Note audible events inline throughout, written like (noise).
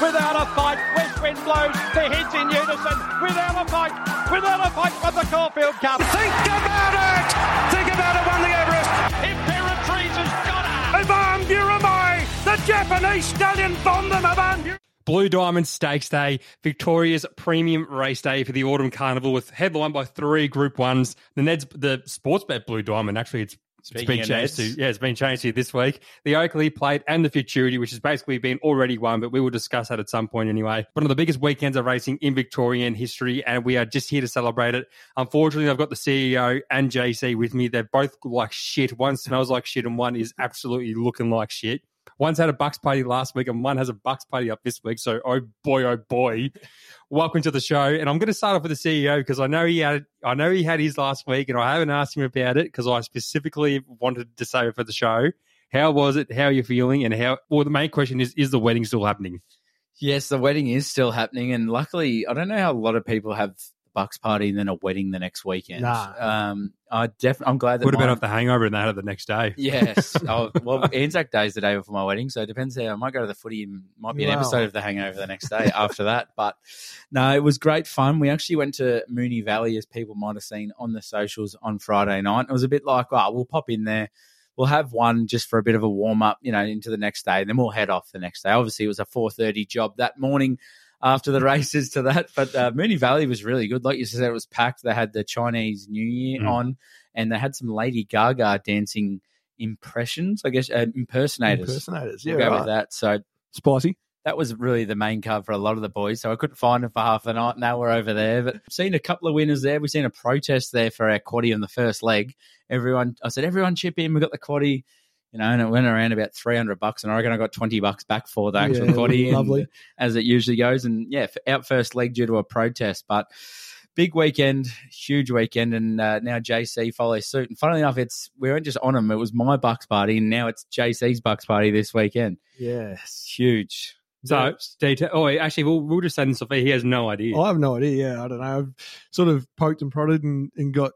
without a fight. West wind blows, the hits in unison, without a fight, without a fight from the Caulfield Cup. Think about it! Think about it, won the Everest! Imperatrice has got her! Ivan Buramai, the Japanese stallion from the Ivan Blue Diamond Stakes Day, Victoria's premium race day for the Autumn Carnival, with headlined by three Group Ones. The Ned's the Sportsbet Blue Diamond actually it's. It's Speaking been of changed to yeah, it's been changed here this week. The Oakleigh Plate and the Futurity, which has basically been already won, but we will discuss that at some point anyway. One of the biggest weekends of racing in Victorian history, and we are just here to celebrate it. Unfortunately, I've got the CEO and JC with me. They're both like shit. One smells like shit, and one is absolutely looking like shit. One's had a Bucks party last week, and one has a Bucks party up this week. So, oh boy, oh boy, (laughs) welcome to the show. And I'm going to start off with the CEO because I know he had, I know he had his last week, and I haven't asked him about it because I specifically wanted to save it for the show. How was it? How are you feeling? And how? Well, the main question is: Is the wedding still happening? Yes, the wedding is still happening, and luckily, I don't know how a lot of people have Bucks party and then a wedding the next weekend. Nah. Um, I definitely, I'm glad that Would have been off the hangover and they had it the next day. Yes. (laughs) oh, well, Anzac Day is the day before my wedding, so it depends. How, I might go to the footy and might be an Wow. episode of The Hangover the next day after that. But no, it was great fun. We actually went to Moonee Valley, as people might have seen on the socials on Friday night. It was a bit like, oh, we'll pop in there. We'll have one just for a bit of a warm up, you know, into the next day, and then we'll head off the next day. Obviously, it was a four thirty job that morning after the (laughs) races to that. But uh, Moonee Valley was really good. Like you said, it was packed. They had the Chinese New Year Mm. on, and they had some Lady Gaga dancing impressions, I guess, uh, impersonators. Impersonators, yeah, We'll go right. with that. So Spicy. that was really the main card for a lot of the boys. So I couldn't find them for half the night. Now we're over there, but seen a couple of winners there. We've seen a protest there for our quaddy on the first leg. Everyone, I said, everyone chip in. We got the quaddy. You know, and it went around about three hundred bucks, and I reckon I got twenty bucks back for the actual Yeah, quaddy, and- as it usually goes. And yeah, out first leg due to a protest, but big weekend, huge weekend, and uh, now JC follows suit. And funnily enough, it's we weren't just on him; it was my Bucks party, and now it's JC's Bucks party this weekend. Yes. Huge. So, detail. Oh, actually, we'll, we'll just send Sophie. He has no idea. I have no idea. Yeah, I don't know. I've sort of poked and prodded and, and got,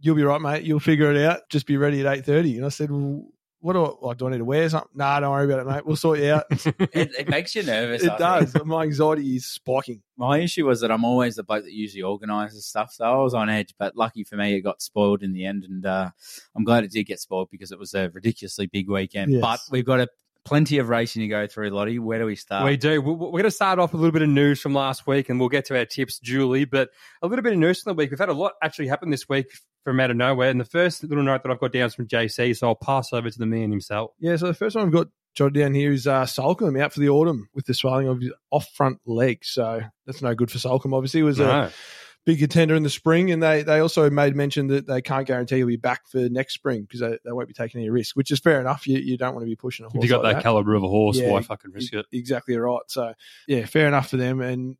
you'll be right, mate. You'll figure it out. Just be ready at 8.30. And I said, well, what do I, like, do I need to wear something? Nah, don't worry about it, mate. We'll sort you out. (laughs) It, it makes you nervous. it does. My anxiety is spiking. My issue was that I'm always the bloke that usually organises stuff, so I was on edge. But lucky for me, it got spoiled in the end, and uh, I'm glad it did get spoiled because it was a ridiculously big weekend. Yes. But we've got a plenty of racing to go through, Lottie. Where do we start? We do. We- We're going to start off with a little bit of news from last week, and we'll get to our tips, Julie. But a little bit of news from the week. We've had a lot actually happen this week from out of nowhere. And the first little note that I've got down is from JC, so I'll pass over to the man himself. Yeah, so the first one I've got jotted down here is uh, Soulcombe out for the autumn with the swelling of his off front leg. So that's no good for Soulcombe. Obviously, it was a No. Big contender in the spring, and they they also made mention that they can't guarantee he'll be back for next spring because they, they won't be taking any risk, which is fair enough. You, you don't want to be pushing a horse. If you got like that caliber of a horse, Yeah. why fucking risk it? Exactly right. So yeah, fair enough for them. And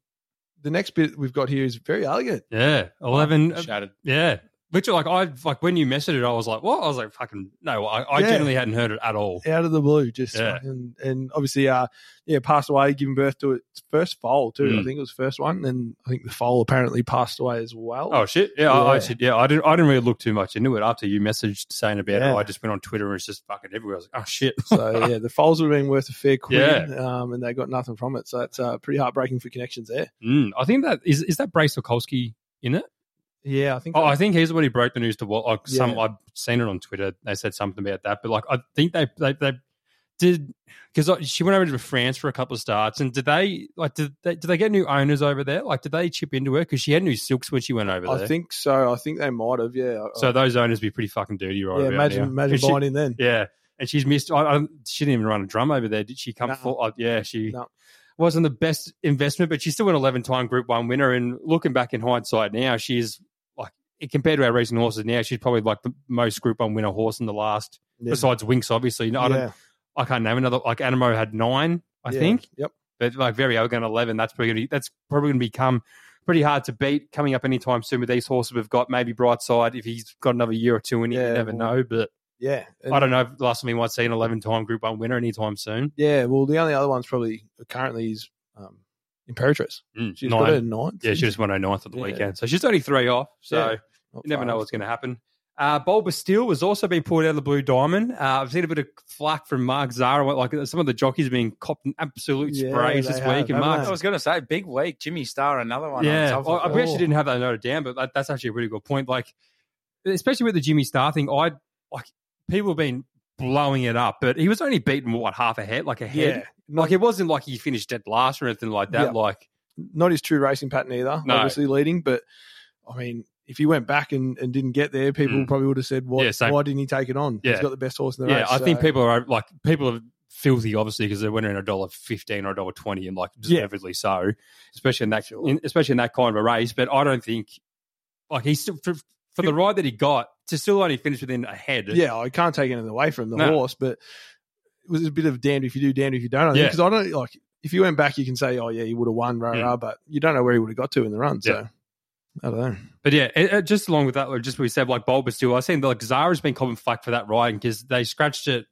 the next bit we've got here is Verry Elegant. Yeah, eleven. uh, Shattered. yeah, which like I like when you messaged it, I was like, what? I was like, fucking no. I, I Yeah. genuinely hadn't heard it at all. Out of the blue, just Yeah. fucking, and obviously, uh, yeah, passed away, giving birth to its first foal too. Mm. I think it was the first one, and I think the foal apparently passed away as well. Oh shit! Yeah, I, I Yeah. should. Yeah, I didn't. I didn't really look too much into it after you messaged saying about Yeah. it. I just went on Twitter and it's just fucking everywhere. I was like, oh shit. So yeah, the foals would have been worth a fair (laughs) quid, Yeah. um, and they got nothing from it. So it's uh, pretty heartbreaking for connections there. Mm, I think that is is that Brae Sokolski in it. Yeah, I think. Oh, I think he's the one who broke the news to what like some Yeah. I've seen it on Twitter. They said something about that, but like I think they they, they did because she went over to France for a couple of starts, and did they like did they did they get new owners over there? Like did they chip into her because she had new silks when she went over there? I think so. I think they might have. Yeah. so. Those owners be pretty fucking dirty, right? yeah, imagine now. imagine And she- buying in then. Yeah, and she's missed. I, I, she didn't even run a drum over there. Did she come No. full? Uh, yeah, she No. wasn't the best investment, but she's still an eleven-time Group One winner. And looking back in hindsight now, she's compared to our racing horses now, she's probably like the most Group One winner horse in the last. Yeah. Besides Winks, obviously. No, I don't. yeah. I can't name another. Like Anamoe had nine, I Yeah. think, Yep. but like Verry Elegant eleven. That's probably gonna be, that's probably going to become pretty hard to beat coming up anytime soon with these horses we've got. Maybe Brightside if he's got another year or two in Yeah, you never know. But Yeah. And- I don't know if the last time we might see an 11 time Group 1 winner anytime soon. Yeah. Well, the only other one's probably currently is um, Imperatrice. Mm, She's nine. got her ninth. Yeah, she just won her ninth at the Yeah. weekend. So she's only three off. So Yeah. you never know what's going to happen. Uh, Bulba Steel was also being pulled out of the Blue Diamond. Uh, I've seen a bit of flack from Mark Zahra. Like some of the jockeys being copped absolute Yeah, sprays they this have, week. And haven't Mark, they? I was going to say, big week. Jimmy Star, another one. yeah, on top I, of I it. actually didn't have that noted down, but that, that's actually a really good point. Like, especially with the Jimmy Star thing, I like people have been blowing it up, but he was only beaten what half a head, like a head. Yeah, Like it wasn't like he finished dead last or anything like that. Yeah. Like not his true racing pattern either. No. Obviously leading, but I mean, if he went back and, and didn't get there, people Mm. probably would have said, "What? Yeah, why didn't he take it on? Yeah. He's got the best horse in the yeah, race." Yeah, I think people are like people are filthy, obviously, because they're winning a dollar fifteen or a dollar twenty, and like deservedly so, especially in that, in, especially in that kind of a race. But I don't think like he's still for, for the ride that he got to still only finish within a head. Yeah, I can't take anything away from the No. horse, but it was a bit of damned if you do, damned if you don't. I think Yeah. because I don't like if you went back, you can say, "Oh yeah, he would have won," rah, Mm. rah, but you don't know where he would have got to in the run. So I don't know. But yeah, it, it- just along with that, just what we said, like Bulba still, I seen like Zahra's been common flack for that riding because they scratched it.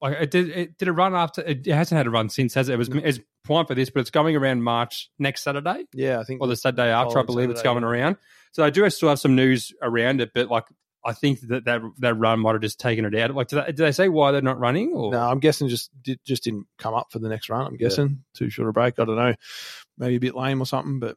Like it did, it did a run after. It, it hasn't had a run since, has it? It was it's primed for this, but it's going around March next Saturday Yeah, I think or the Saturday after, I believe it's Saturday, going around. So I do still have some news around it, but like I think that that, that run might have just taken it out. Like, do they, did they say why they're not running? Or No, I'm guessing just did, just didn't come up for the next run. I'm guessing too short a break. I don't know, maybe a bit lame or something, but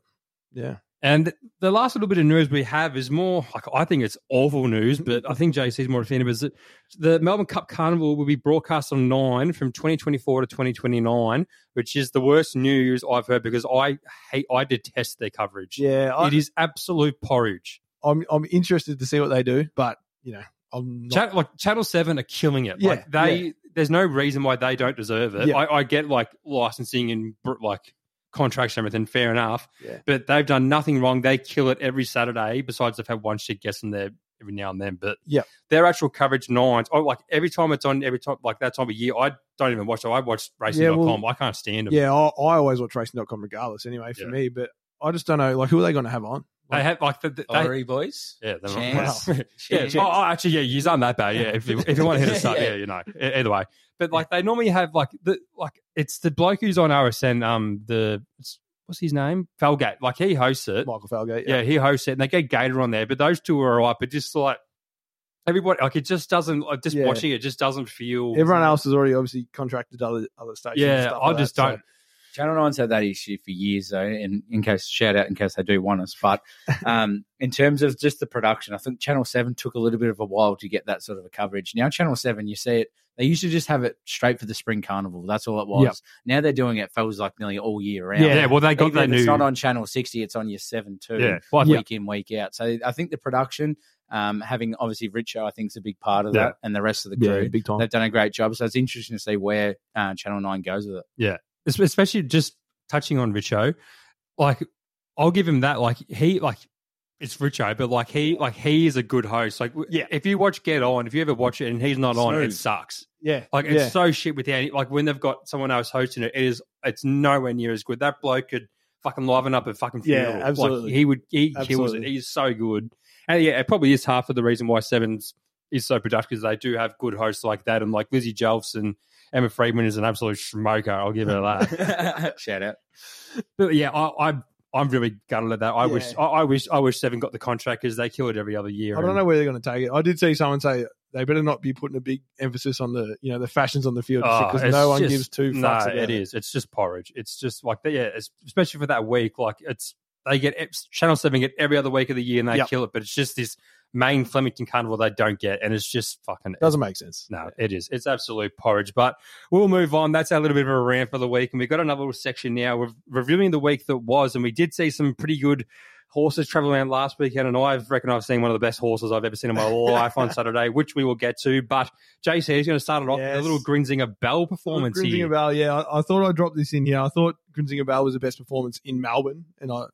yeah, And the last little bit of news we have is more like I think it's awful news, but I think JC's more offended. Is that the Melbourne Cup Carnival will be broadcast on nine from 2024 to 2029, which is the worst news I've heard because I hate, I detest their coverage. yeah. I, it is absolute porridge. I'm I'm interested to see what they do, but you know, I'm not, Chat, like Channel Seven are killing it. Yeah, like they, yeah. there's no reason why they don't deserve it. Yeah. I, I get like licensing and like contracts and everything, fair enough. Yeah. But they've done nothing wrong. They kill it every Saturday. Besides, they've had one shit guest in there every now and then. But Yeah. their actual coverage nines. Oh, like every time it's on, every time like that time of year, I don't even watch it. I watch racing.com. well, I can't stand them. yeah. I, I always watch racing.com regardless. Anyway, for Yeah. me, but I just don't know. Like, who are they going to have on? They have like the, the, they, Ori boys. yeah, they're Chance. yeah. (laughs) Chance. Oh, oh, actually, yeah, you aren't that bad. Yeah, if you if you want to hit us up, (laughs) Yeah. yeah, you know, either way. But like they normally have like the like it's the bloke who's on RSN. Um, the it's- what's his name? Felgate. Like he hosts it. Michael Felgate. Yeah, he hosts it, and they get Gator on there. But those two are alright. But just like everybody, like it just doesn't. Like, just Yeah. watching it just doesn't feel. Everyone else has already obviously contracted other other stations. and Yeah, stuff I like just that, don't. Channel Nine's had that issue for years, though. And in case shout out in case they do want us, but (laughs) um, in terms of just the production, I think Channel Seven took a little bit of a while to get that sort of a coverage. Now Channel Seven, you see it. They used to just have it straight for the spring carnival. That's all it was. Yep. Now they're doing it feels like nearly all year round. Yeah, well, they got Even that new. It's not on Channel 60, it's on your 7 too. Yeah, week in, week out. So I think the production, um, having obviously Richo, I think is a big part of Yeah. that, and the rest of the Yeah, crew. big time. They've done a great job. So it's interesting to see where uh, Channel 9 goes with it. Es- especially just touching on Richo, like I'll give him that. Like he, like it's Richo, but like he, like he is a good host. Like Yeah. if you watch Get On, if you ever watch it and he's not on, it sucks. Yeah, Like yeah. it's so shit with the like when they've got someone else hosting it, it is it's nowhere near as good. That bloke could fucking liven up a fucking Yeah, funeral. Like, absolutely. he would he kills Absolutely. it. He's so good. And yeah, it probably is half of the reason why Sevens is so productive because they do have good hosts like that and like Lizzie Jelfs and Emma Freedman is an absolute smoker. I'll give her that. (laughs) Shout out. But yeah, I, I I'm really gutted at that. I Yeah. wish I, I wish I wish Seven got the contract because they kill it every other year. I don't know where they're going to take it. I did see someone say they better not be putting a big emphasis on the you know the fashions on the field Oh, because it's no one just- gives two No, about it is. It's just porridge. It's just like yeah, it's, especially for that week. Like it's they get Channel Seven get every other week of the year and they Yep. kill it, but it's just this main Flemington Carnival they don't get, and it's just fucking Doesn't make sense. No, it is. It's absolute porridge. But we'll move on. That's our little bit of a rant for the week. And we've got another little section now. We're reviewing the week that was, and we did see some pretty good horses travel around last weekend. And I reckon I've seen one of the best horses I've ever seen in my (laughs) life on Saturday, which we will get to. But JC is going to start it off with a little Grinzinger Belle performance Grinzinger here. Belle, yeah, I, I thought I'd drop this in here. I thought Grinzinger Belle was the best performance in Melbourne, and I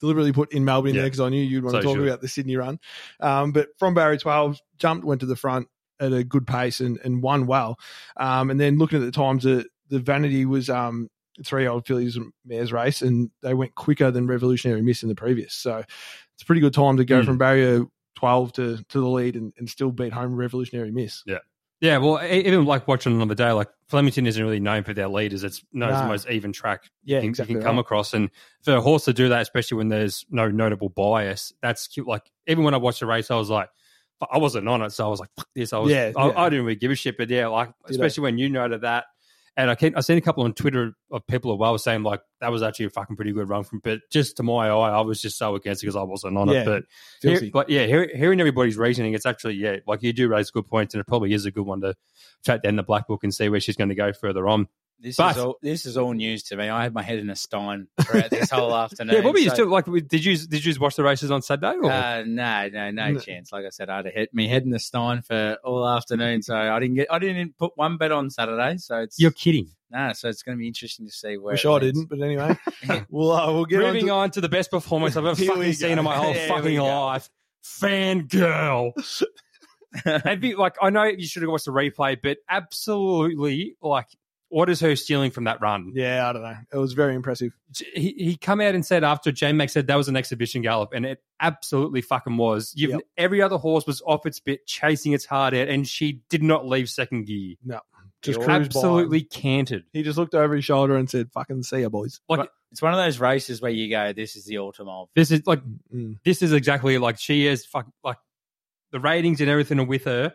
deliberately put in Melbourne Yeah. there because I knew you'd want So to talk should. about the Sydney run. Um, but from barrier 12, jumped, went to the front at a good pace and, and won well. Um, and then looking at the times, the, the Vanity was um, three old fillies and mares race, and they went quicker than Revolutionary Miss in the previous. So it's a pretty good time to go Mm. from barrier 12 to, to the lead and, and still beat home Revolutionary Miss. Yeah, well, e- even like watching another day, like Flemington isn't really known for their leaders. It's known as the most even track Yeah, you can, exactly. can come right. across. And for a horse to do that, especially when there's no notable bias, that's cute. Like even when I watched the race, I was like, I wasn't on it, so I was like, "Fuck this." I was, Yeah, I, yeah. I didn't really give a shit, but yeah, like especially when you noted that, and I can I seen a couple on Twitter of people as well saying like that was actually a fucking pretty good run from, but just to my eye, I was just so against it because I wasn't on Yeah, it. But hear, but yeah, hear, hearing everybody's reasoning, it's actually yeah, like you do raise good points, and it probably is a good one to track down the black book and see where she's going to go further on. This But- is all this is all news to me. I had my head in a stein throughout this whole (laughs) afternoon. Yeah, what were you so- still like? Did you did you watch the races on Saturday? Or? Uh, no, no, no No. chance. Like I said, I had a head, me head in the stein for all afternoon, so I didn't get, I didn't put one bet on Saturday. So it's You're kidding. nah, so it's going to be interesting to see where. Wish it I leads. didn't, but anyway, (laughs) (laughs) we'll uh, we'll get Moving on. on to the best performance I've ever fucking seen in my whole Here we fucking life. Fangirl. It'd be like I know you should have watched the replay, but absolutely like what is her stealing from that run? Yeah, I don't know. It was very impressive. He he come out and said after J-Mac said that was an exhibition gallop, and it absolutely fucking was. You've, Yep. Every other horse was off its bit, chasing its heart out, and she did not leave second gear. No, just You're by. Absolutely canted. He just looked over his shoulder and said, "Fucking see ya, boys." Like It's one of those races where you go, "This is the ultimate." this is like Mm. this is exactly like she is fuck like the ratings and everything are with her.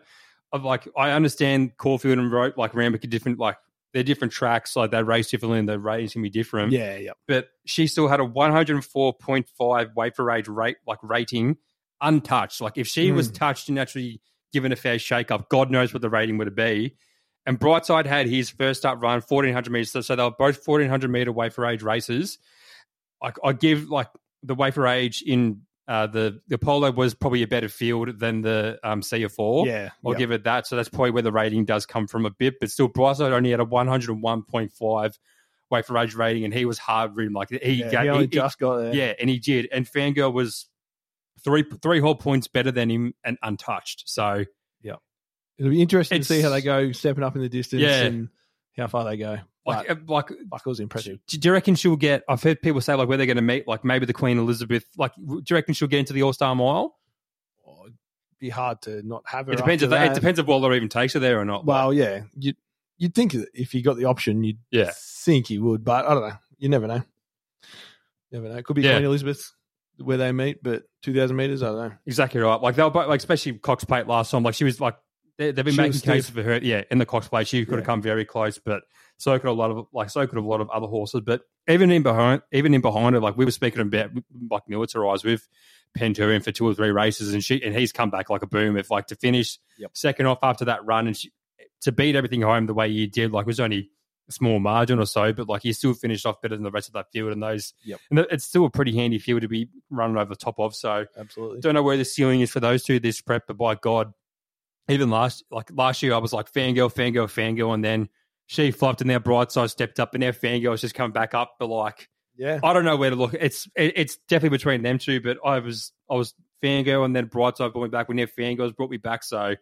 Of like I understand Caulfield and wrote like Randwick are different, like they're different tracks, like they race differently and the ratings can be different. Yeah, yeah. But she still had a 104.5 weight for age rate like rating untouched. Like if she was Mm. touched and actually given a fair shake up, God knows what the rating would be. And Brightside had his first up run, 1400 meters. So, so they were both 1400 meter weight for age races. Like I give like the weight for age in uh, the the Apollo was probably a better field than the um, C.F. Orr. Yeah, I'll yeah. give it that. So that's probably where the rating does come from a bit, but still, Brightside only had a 101.5 weight for age rating, and he was hard ridden. Like he, Yeah, gave, he he- just got there. yeah, and he did. And Fangirl was three three whole points better than him and untouched. So yeah, It'll be interesting to see how they go stepping up in the distance Yeah. and how far they go. Like But, uh, like. fuck, it was impressive. Do you reckon she'll get? I've heard people say like where they're going to meet, like maybe the Queen Elizabeth. Like, do you reckon she'll get into the All Star Mile? Oh, it'd be hard to not have her. It depends if they, it depends if Waller even takes her there or not. Well, yeah, you you'd think if you got the option, you'd Yeah. think you would, but I don't know. You never know. Never know. It could be Yeah. Queen Elizabeth where they meet, but two thousand meters, I don't know. Exactly right. Like they were both, like especially Cox Plate last time. Like she was like they, they've been She making cases for her. Yeah, in the Cox Plate, she could have Yeah. come very close, but so could a lot of like so could a lot of other horses. But even in behind, even in behind her, like we were speaking about, like militarized with Penturion for two or three races, and she and he's come back like a boom. If like to finish Yep. second off after that run, and she, to beat everything home the way he did, like was only a small margin or so, but like he still finished off better than the rest of that field. And those, Yep. and it's still a pretty handy field to be running over the top of. So Absolutely. don't know where the ceiling is for those two this prep, but by God, even last like last year I was like fangirl, fangirl, fangirl, and then she flopped and now Brightside stepped up and now fangirl's just coming back up. But like Yeah. I don't know where to look. It's it, it's definitely between them two, but I was I was fangirl and then Brightside brought me back when their fangirls brought me back. So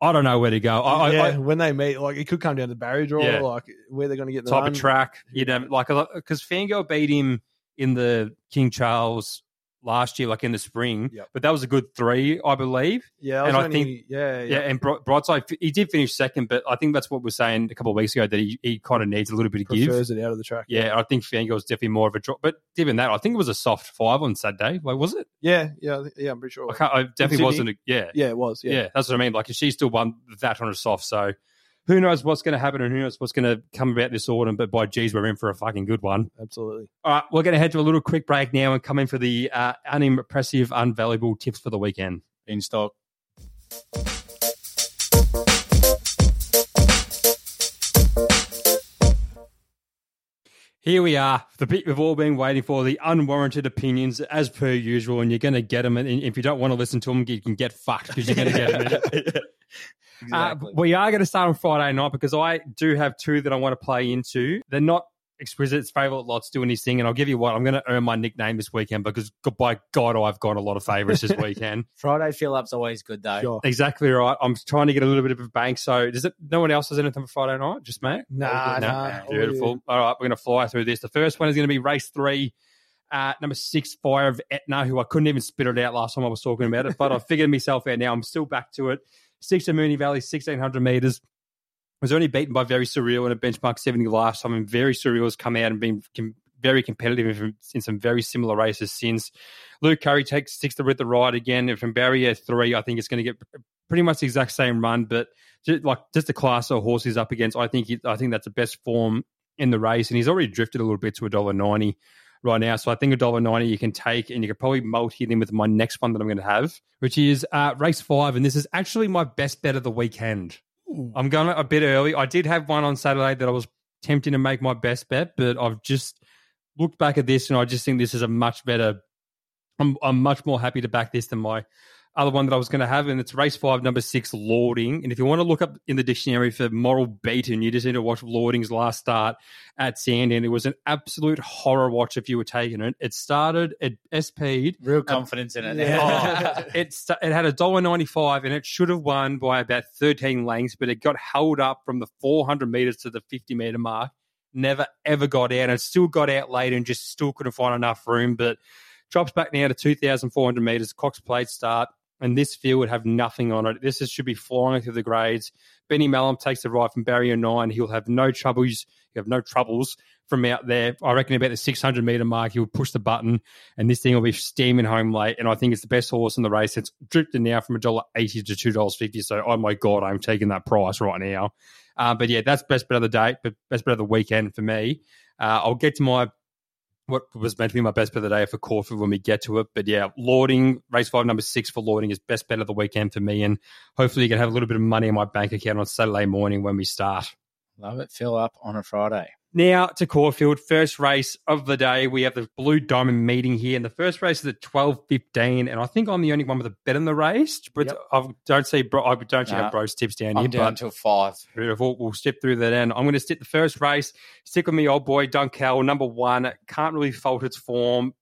I don't know where to go. I, yeah, I, I when they meet, like it could come down to barrier draw, Yeah. like where they're going to get the type run. of track, you know, like because Fangirl beat him in the King Charles last year, like in the spring. Yep. But that was a good three, I believe. Yeah, And was I only- think- yeah, Yeah, yeah, and Brightside, he did finish second, but I think that's what we are saying a couple of weeks ago that he, he kind of needs a little bit of give. prefers it out of the track. Yeah, I think Fangirl's definitely more of a drop. But given that, I think it was a soft five on Saturday. Like, was it? yeah, yeah, I yeah. I'm pretty sure. I, can't, I definitely wasn't. A, yeah, Yeah, it was. yeah, Yeah, that's what I mean. Like, she still won that on a soft. So, who knows what's going to happen and who knows what's going to come about this autumn. But by geez, we're in for a fucking good one. absolutely. All right, we're going to head to a little quick break now and come in for the uh, unimpressive, unvaluable tips for the weekend. in stock. Here we are, the bit we've all been waiting for, the unwarranted opinions, as per usual, and you're going to get them. And if you don't want to listen to them, you can get fucked because you're going to get them. (laughs) Uh, we are going to start on Friday night because I do have two that I want to play into. They're not exquisite. Favourite lots doing his thing, and I'll give you what I'm going to earn my nickname this weekend because by God, I've got a lot of favourites this (laughs) weekend. Friday fill up's always good though. Sure. exactly right. I'm trying to get a little bit of a bank. So, does it? No one else has anything for Friday night? Just me? Nah, No? nah. Beautiful. All right, we're going to fly through this. The first one is going to be race three. Uh, number six, Fire of Etna, who I couldn't even spit it out last time I was talking about it, but I figured myself out now. I'm still back to it. Six to Moonee Valley, 1,600 meters. Was only beaten by Very Surreal in a benchmark 70 last time, and Very Surreal has come out and been com- very competitive in, some very similar races since. Luke Currie takes the with the ride again, and from barrier three, I think it's going to get pretty much the exact same run, but just, like just the class of horses up against, I think he, I think that's the best form in the race, and he's already drifted a little bit to a dollar ninety right now. So I think a dollar ninety you can take, and you could probably multi him with my next one that I'm going to have, which is uh, race five, and this is actually my best bet of the weekend. I'm going a bit early. I did have one on Saturday that I was tempting to make my best bet, but I've just looked back at this and I just think this is a much better. I'm I'm much more happy to back this than my other one that I was going to have, and it's race five, number six, Lording. And if you want to look up in the dictionary for moral beaten, you just need to watch Lording's last start at Sandy, and it was an absolute horror watch if you were taking it. It started at SP'd. Real uh, confidence in it. Oh, (laughs) it it had a dollar ninety five, and it should have won by about thirteen lengths, but it got held up from the four hundred meters to the fifty meter mark. Never ever got out, and it still got out late, and just still couldn't find enough room. But drops back now to two thousand four hundred meters. Cox Plate start, and this field would have nothing on it. This is, should be flying through the grades. Benny Melham takes the ride from barrier nine. He'll have no troubles. You have no troubles from out there. I reckon about the 600 meter mark, he'll push the button and this thing will be steaming home late. And I think it's the best horse in the race. It's drifted now from $1.80 to $2.50. So, oh my God, I'm taking that price right now. Uh, but yeah, that's best bet of the day, but best bet of the weekend for me. Uh, I'll get to my what was meant to be my best bet of the day for Caulfield when we get to it. But yeah, Lording, race five, number six for Lording is best bet of the weekend for me. And hopefully you can have a little bit of money in my bank account on Saturday morning when we start. Love it. Fill up on a Friday. Now to Caulfield, first race of the day. We have the Blue Diamond meeting here, and the first race is at twelve fifteen. And I think I'm the only one with a bet in the race, but Yep. I don't see bro. I don't Nah. have bro's tips down I'm here. down but until five. Beautiful. We'll step through that end. I'm going to stick the first race. Stick with me, old boy, Dunkel, number one. Can't really fault its form.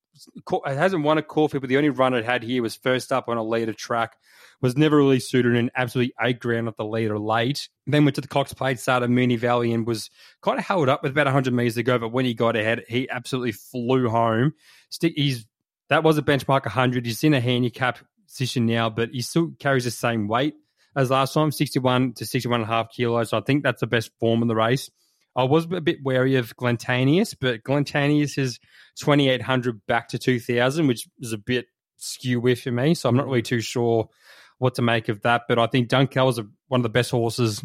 It hasn't won a Caulfield, but the only run it had here was first up on a leader track. Was never really suited and absolutely ate ground at the lead or late. Then went to the Cox Plate, started Moonee Valley and was kind of held up with about 100 metres to go. But when he got ahead, he absolutely flew home. He's that was a benchmark 100. He's in a handicap position now, but he still carries the same weight as last time, 61 to 61 and a half kilos. So I think that's the best form in the race. I was a bit wary of Glentanius, but Glentanius is 2,800 back to 2,000, which is a bit skew with for me. So I'm not really too sure what to make of that. But I think Dunkel is a, one of the best horses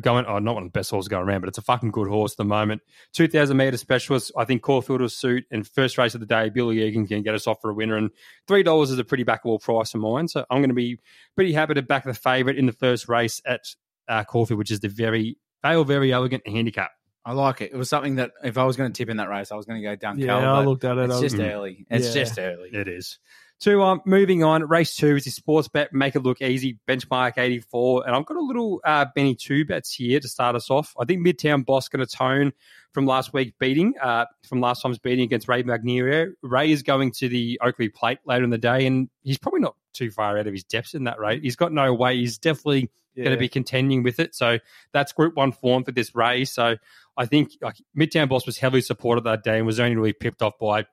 going. Oh, not one of the best horses going around, but it's a fucking good horse at the moment. 2,000 meter specialist. I think Caulfield will suit. And first race of the day, Billy Egan can get us off for a winner. And $3 is a pretty backable price of mine. So I'm going to be pretty happy to back the favourite in the first race at uh, Caulfield, which is the very, Vale Verry Elegant Handicap. I like it. It was something that if I was going to tip in that race, I was going to go down. Yeah, I looked at it. It's just was- early. It's Yeah. just early. It is. So um, moving on, race two is the sports bet, make it look easy, benchmark 84. And I've got a little uh, Benny 2 bets here to start us off. I think Midtown Boss going to tone from last week's beating, uh, from last time's beating against Ray Magnier. Ray is going to the Oakleigh Plate later in the day, and he's probably not too far out of his depths in that rate. He's got no way. He's definitely Yeah. going to be contending with it. So that's Group One form for this race. So I think like Midtown Boss was heavily supported that day and was only really pipped off by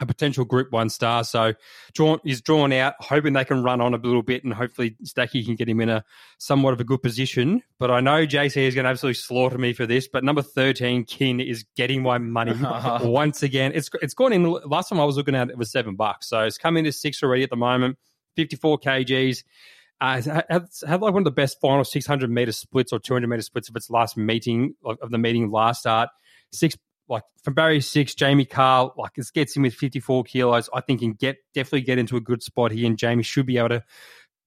a potential Group One star. So drawn he's drawn out, hoping they can run on a little bit and hopefully Stacky can get him in a somewhat of a good position. But I know JC is going to absolutely slaughter me for this. But number thirteen, Kin is getting my money (laughs) once again. It's it's gone in. Last time I was looking at it, it was seven bucks. So it's come into six already at the moment. Fifty four kgs. Uh, had, like one of the best final 600 meter splits or 200 meter splits of its last meeting of of the meeting last start. Six like from barrier six, Jamie Kah like this gets him with 54 kilos. I think can get definitely get into a good spot here, and Jamie should be able to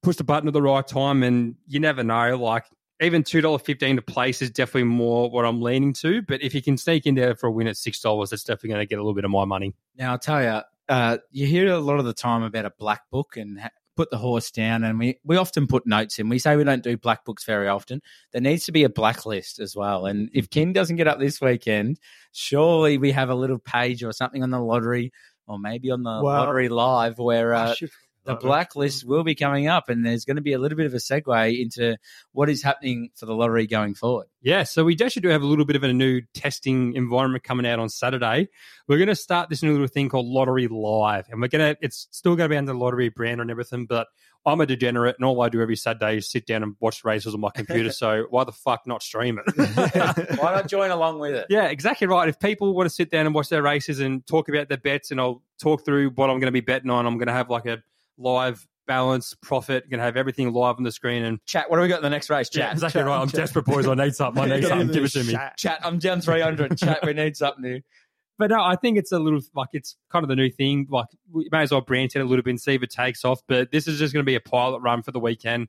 push the button at the right time. And you never know, like even two dollar fifteen to place is definitely more what I'm leaning to. But if you can sneak in there for a win at six dollars, that's definitely going to get a little bit of my money. Now I'll tell you, uh, you hear a lot of the time about a black book and put the horse down, and we we often put notes in. We say we don't do black books very often. There needs to be a blacklist as well. And if King doesn't get up this weekend, surely we have a little page or something on the lottery, or maybe on the Well- lottery live where uh, the oh, blacklist will be coming up, and there's going to be a little bit of a segue into what is happening for the lottery going forward. Yeah, so we actually do have a little bit of a new testing environment coming out on Saturday. We're going to start this new little thing called Lottery Live, and we're going to. It's still going to be under the Lottery brand and everything, but I'm a degenerate, and all I do every Saturday is sit down and watch races on my computer. (laughs) so why the fuck not stream it? (laughs) Why not join along with it? Yeah, exactly right. If people want to sit down and watch their races and talk about their bets, and I'll talk through what I'm going to be betting on, I'm going to have like a live balance profit. Going to have everything live on the screen and Chat, what do we got in the next race? yeah, Chat, exactly chat, right. I'm chat. desperate, boys. I need something. I need (laughs) something. Give it to me. chat. I'm down 300. (laughs) Chat, we need something new. But no, I think it's a little like it's kind of the new thing. Like we may as well branch it a little bit and see if it takes off. But this is just going to be a pilot run for the weekend.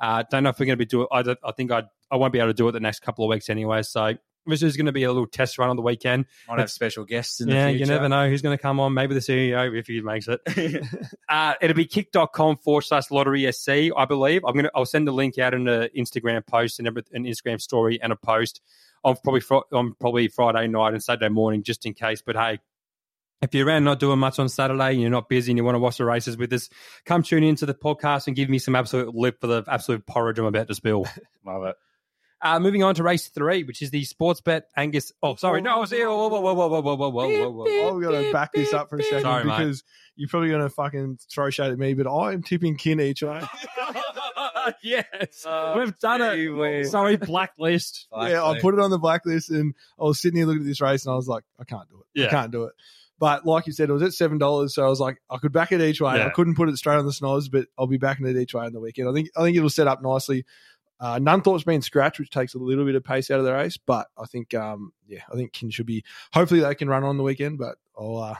Uh, don't know if we're going to be doing. I, I think I I won't be able to do it the next couple of weeks anyway. So this is going to be a little test run on the weekend. Might have special guests in the yeah, future. you never know who's going to come on. Maybe the CEO if he makes it. (laughs) uh, it'll be kick.com forward slash lottery SC, I believe. I'm gonna I'll send the link out in an Instagram post and an Instagram story and a post on probably on probably Friday night and Saturday morning just in case. But hey, if you're around not doing much on Saturday and you're not busy and you want to watch the races with us, come tune into the podcast and give me some absolute lip for the absolute porridge I'm about to spill. (laughs) Love it. Uh, moving on to race three, which is the sports bet Angus. Oh, sorry, no, I was here. Whoa, whoa, whoa, whoa, whoa, whoa, whoa, whoa, whoa, whoa. I've got to back this up for a second Sorry, mate. because you're probably going to fucking throw shade at me, but I'm tipping Kin each way. (laughs) yes, Oh, we've done it. whiz. Sorry, blacklist. yeah, I put it on the blacklist and I was sitting here looking at this race and I was like, I can't do it. Yeah. I can't do it. But like you said, it was at seven dollars, so I was like, I could back it each way. Yeah. I couldn't put it straight on the snoz, but I'll be backing it each way on the weekend. I think I think it'll set up nicely. Uh, Nunthorpe's been scratched, which takes a little bit of pace out of the race, but I think, um, yeah, I think Kin should be. Hopefully, they can run on the weekend, but I'll, uh,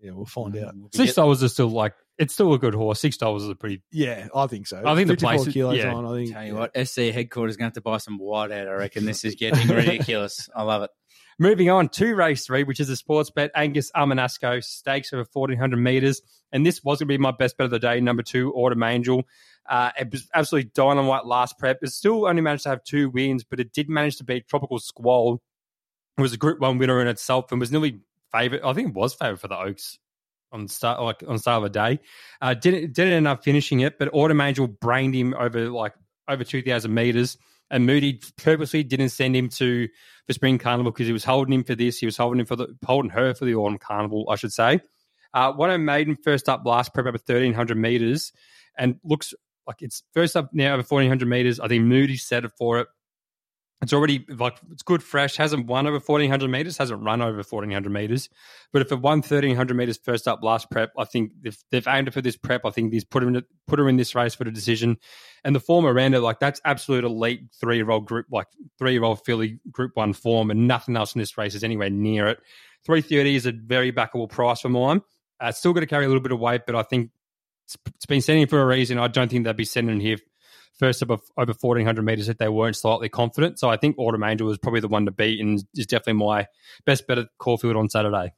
yeah, we'll find out. Six dollars is still like it's still a good horse. Six dollars is a pretty. Yeah, I think so. I think the place is- kilos yeah. on. I think. Tell you what, SC headquarters going to have to buy some white out. I reckon this is getting (laughs) ridiculous. I love it. Moving on to race three, which is a sports bet Angus Armanasco stakes over fourteen hundred meters, and this was going to be my best bet of the day. Number two, Autumn Angel. Uh, it was absolutely dynamite last prep. It still only managed to have two wins, but it did manage to beat Tropical Squall. It was a Group One winner in itself and was nearly favourite. I think it was favourite for the Oaks on start like on start of the day. Uh, didn't didn't end up finishing it, but Autumn Angel brained him over like over two thousand meters. And Moody purposely didn't send him to the Spring Carnival because he was holding him for this. He was holding him for the holding her for the Autumn Carnival, I should say. Uh, of maiden first up last prep over thirteen hundred meters, and looks like it's first up now over fourteen hundred meters. I think Moody set it for it. It's already like it's good fresh. Hasn't won over fourteen hundred meters. Hasn't run over fourteen hundred meters. But if it won thirteen hundred meters first up last prep, I think if they've aimed it for this prep, I think he's put him put her in this race for the decision. And the form around it, like that's absolute elite three year old group, like three year old filly Group One form, and nothing else in this race is anywhere near it. Three thirty is a very backable price for mine. Uh, still got to carry a little bit of weight, but I think it's, it's been sending for a reason. I don't think they'd be sending here first up over 1400 meters if they weren't slightly confident. So I think Autumn Angel was probably the one to beat and is definitely my best bet at Caulfield on Saturday.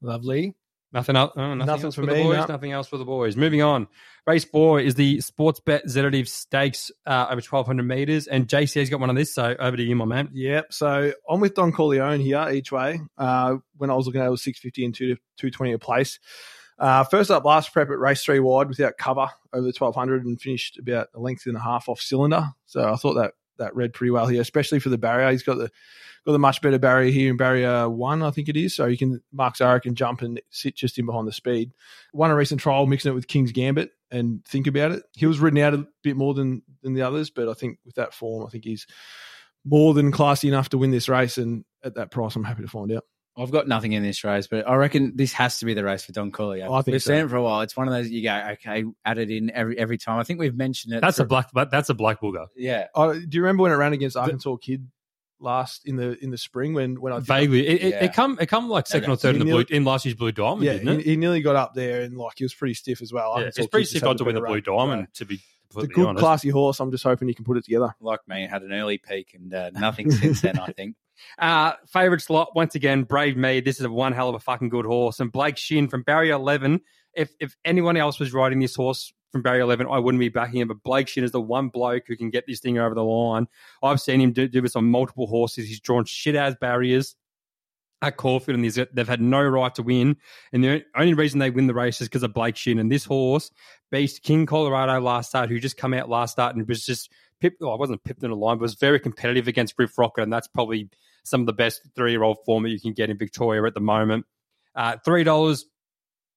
Lovely. Nothing else. Oh, nothing, Nothing else for for, the boys. no. Nothing else for the boys. Moving on. Race four is the Sports Bet Zeditave Stakes uh, over 1200 meters. And JC's got one of this. So over to you, my man. Yep. So I'm with Don Corleone here each way. Uh, when I was looking at it, it was 650 and 2 220 a place. Uh, first up, last prep at race three wide without cover over the 1200 and finished about a length and a half off cylinder. So I thought that that read pretty well here, especially for the barrier. He's got the got the much better barrier here in barrier one, I think it is. So you can Mark Zahra can jump and sit just in behind the speed. Won a recent trial mixing it with King's Gambit and think about it. He was ridden out a bit more than than the others, but I think with that form, I think he's more than classy enough to win this race. And at that price, I'm happy to find out. I've got nothing in this race, but I reckon this has to be the race for Don Corleo. I think we've so. seen it for a while. It's one of those you go, okay, add it in every every time. I think we've mentioned it. That's a black, but That's a black booger. yeah. Uh, do you remember when it ran against Arkansas Kid last in the in the spring when when I Vaguely, it, it, Yeah. it come it come like second no, or third in the he blue in last year's Blue Diamond, Yeah, didn't it? he, he nearly got up there and like he was pretty stiff as well. yeah, it's pretty Kid just sick had odds to win the Blue run. Diamond. To be It's a good, honest, classy horse. I'm just hoping he can put it together. Like me, had an early peak and uh, nothing since then, I think. Uh, favorite slot once again, Brave Me. This is a one hell of a fucking good horse. And Blake Shin from barrier eleven. If if anyone else was riding this horse from barrier eleven, I wouldn't be backing him. But Blake Shin is the one bloke who can get this thing over the line. I've seen him do, do this on multiple horses. He's drawn shit as barriers. at Caulfield, and they've had no right to win. And the only reason they win the race is because of Blake Shin. And this horse Beast King Colorado last start, who just come out last start and was just pipped. Well, I wasn't pipped in a line, but was very competitive against Riff Rocket, and that's probably some of the best three year old form that you can get in Victoria at the moment. Uh, Three dollars,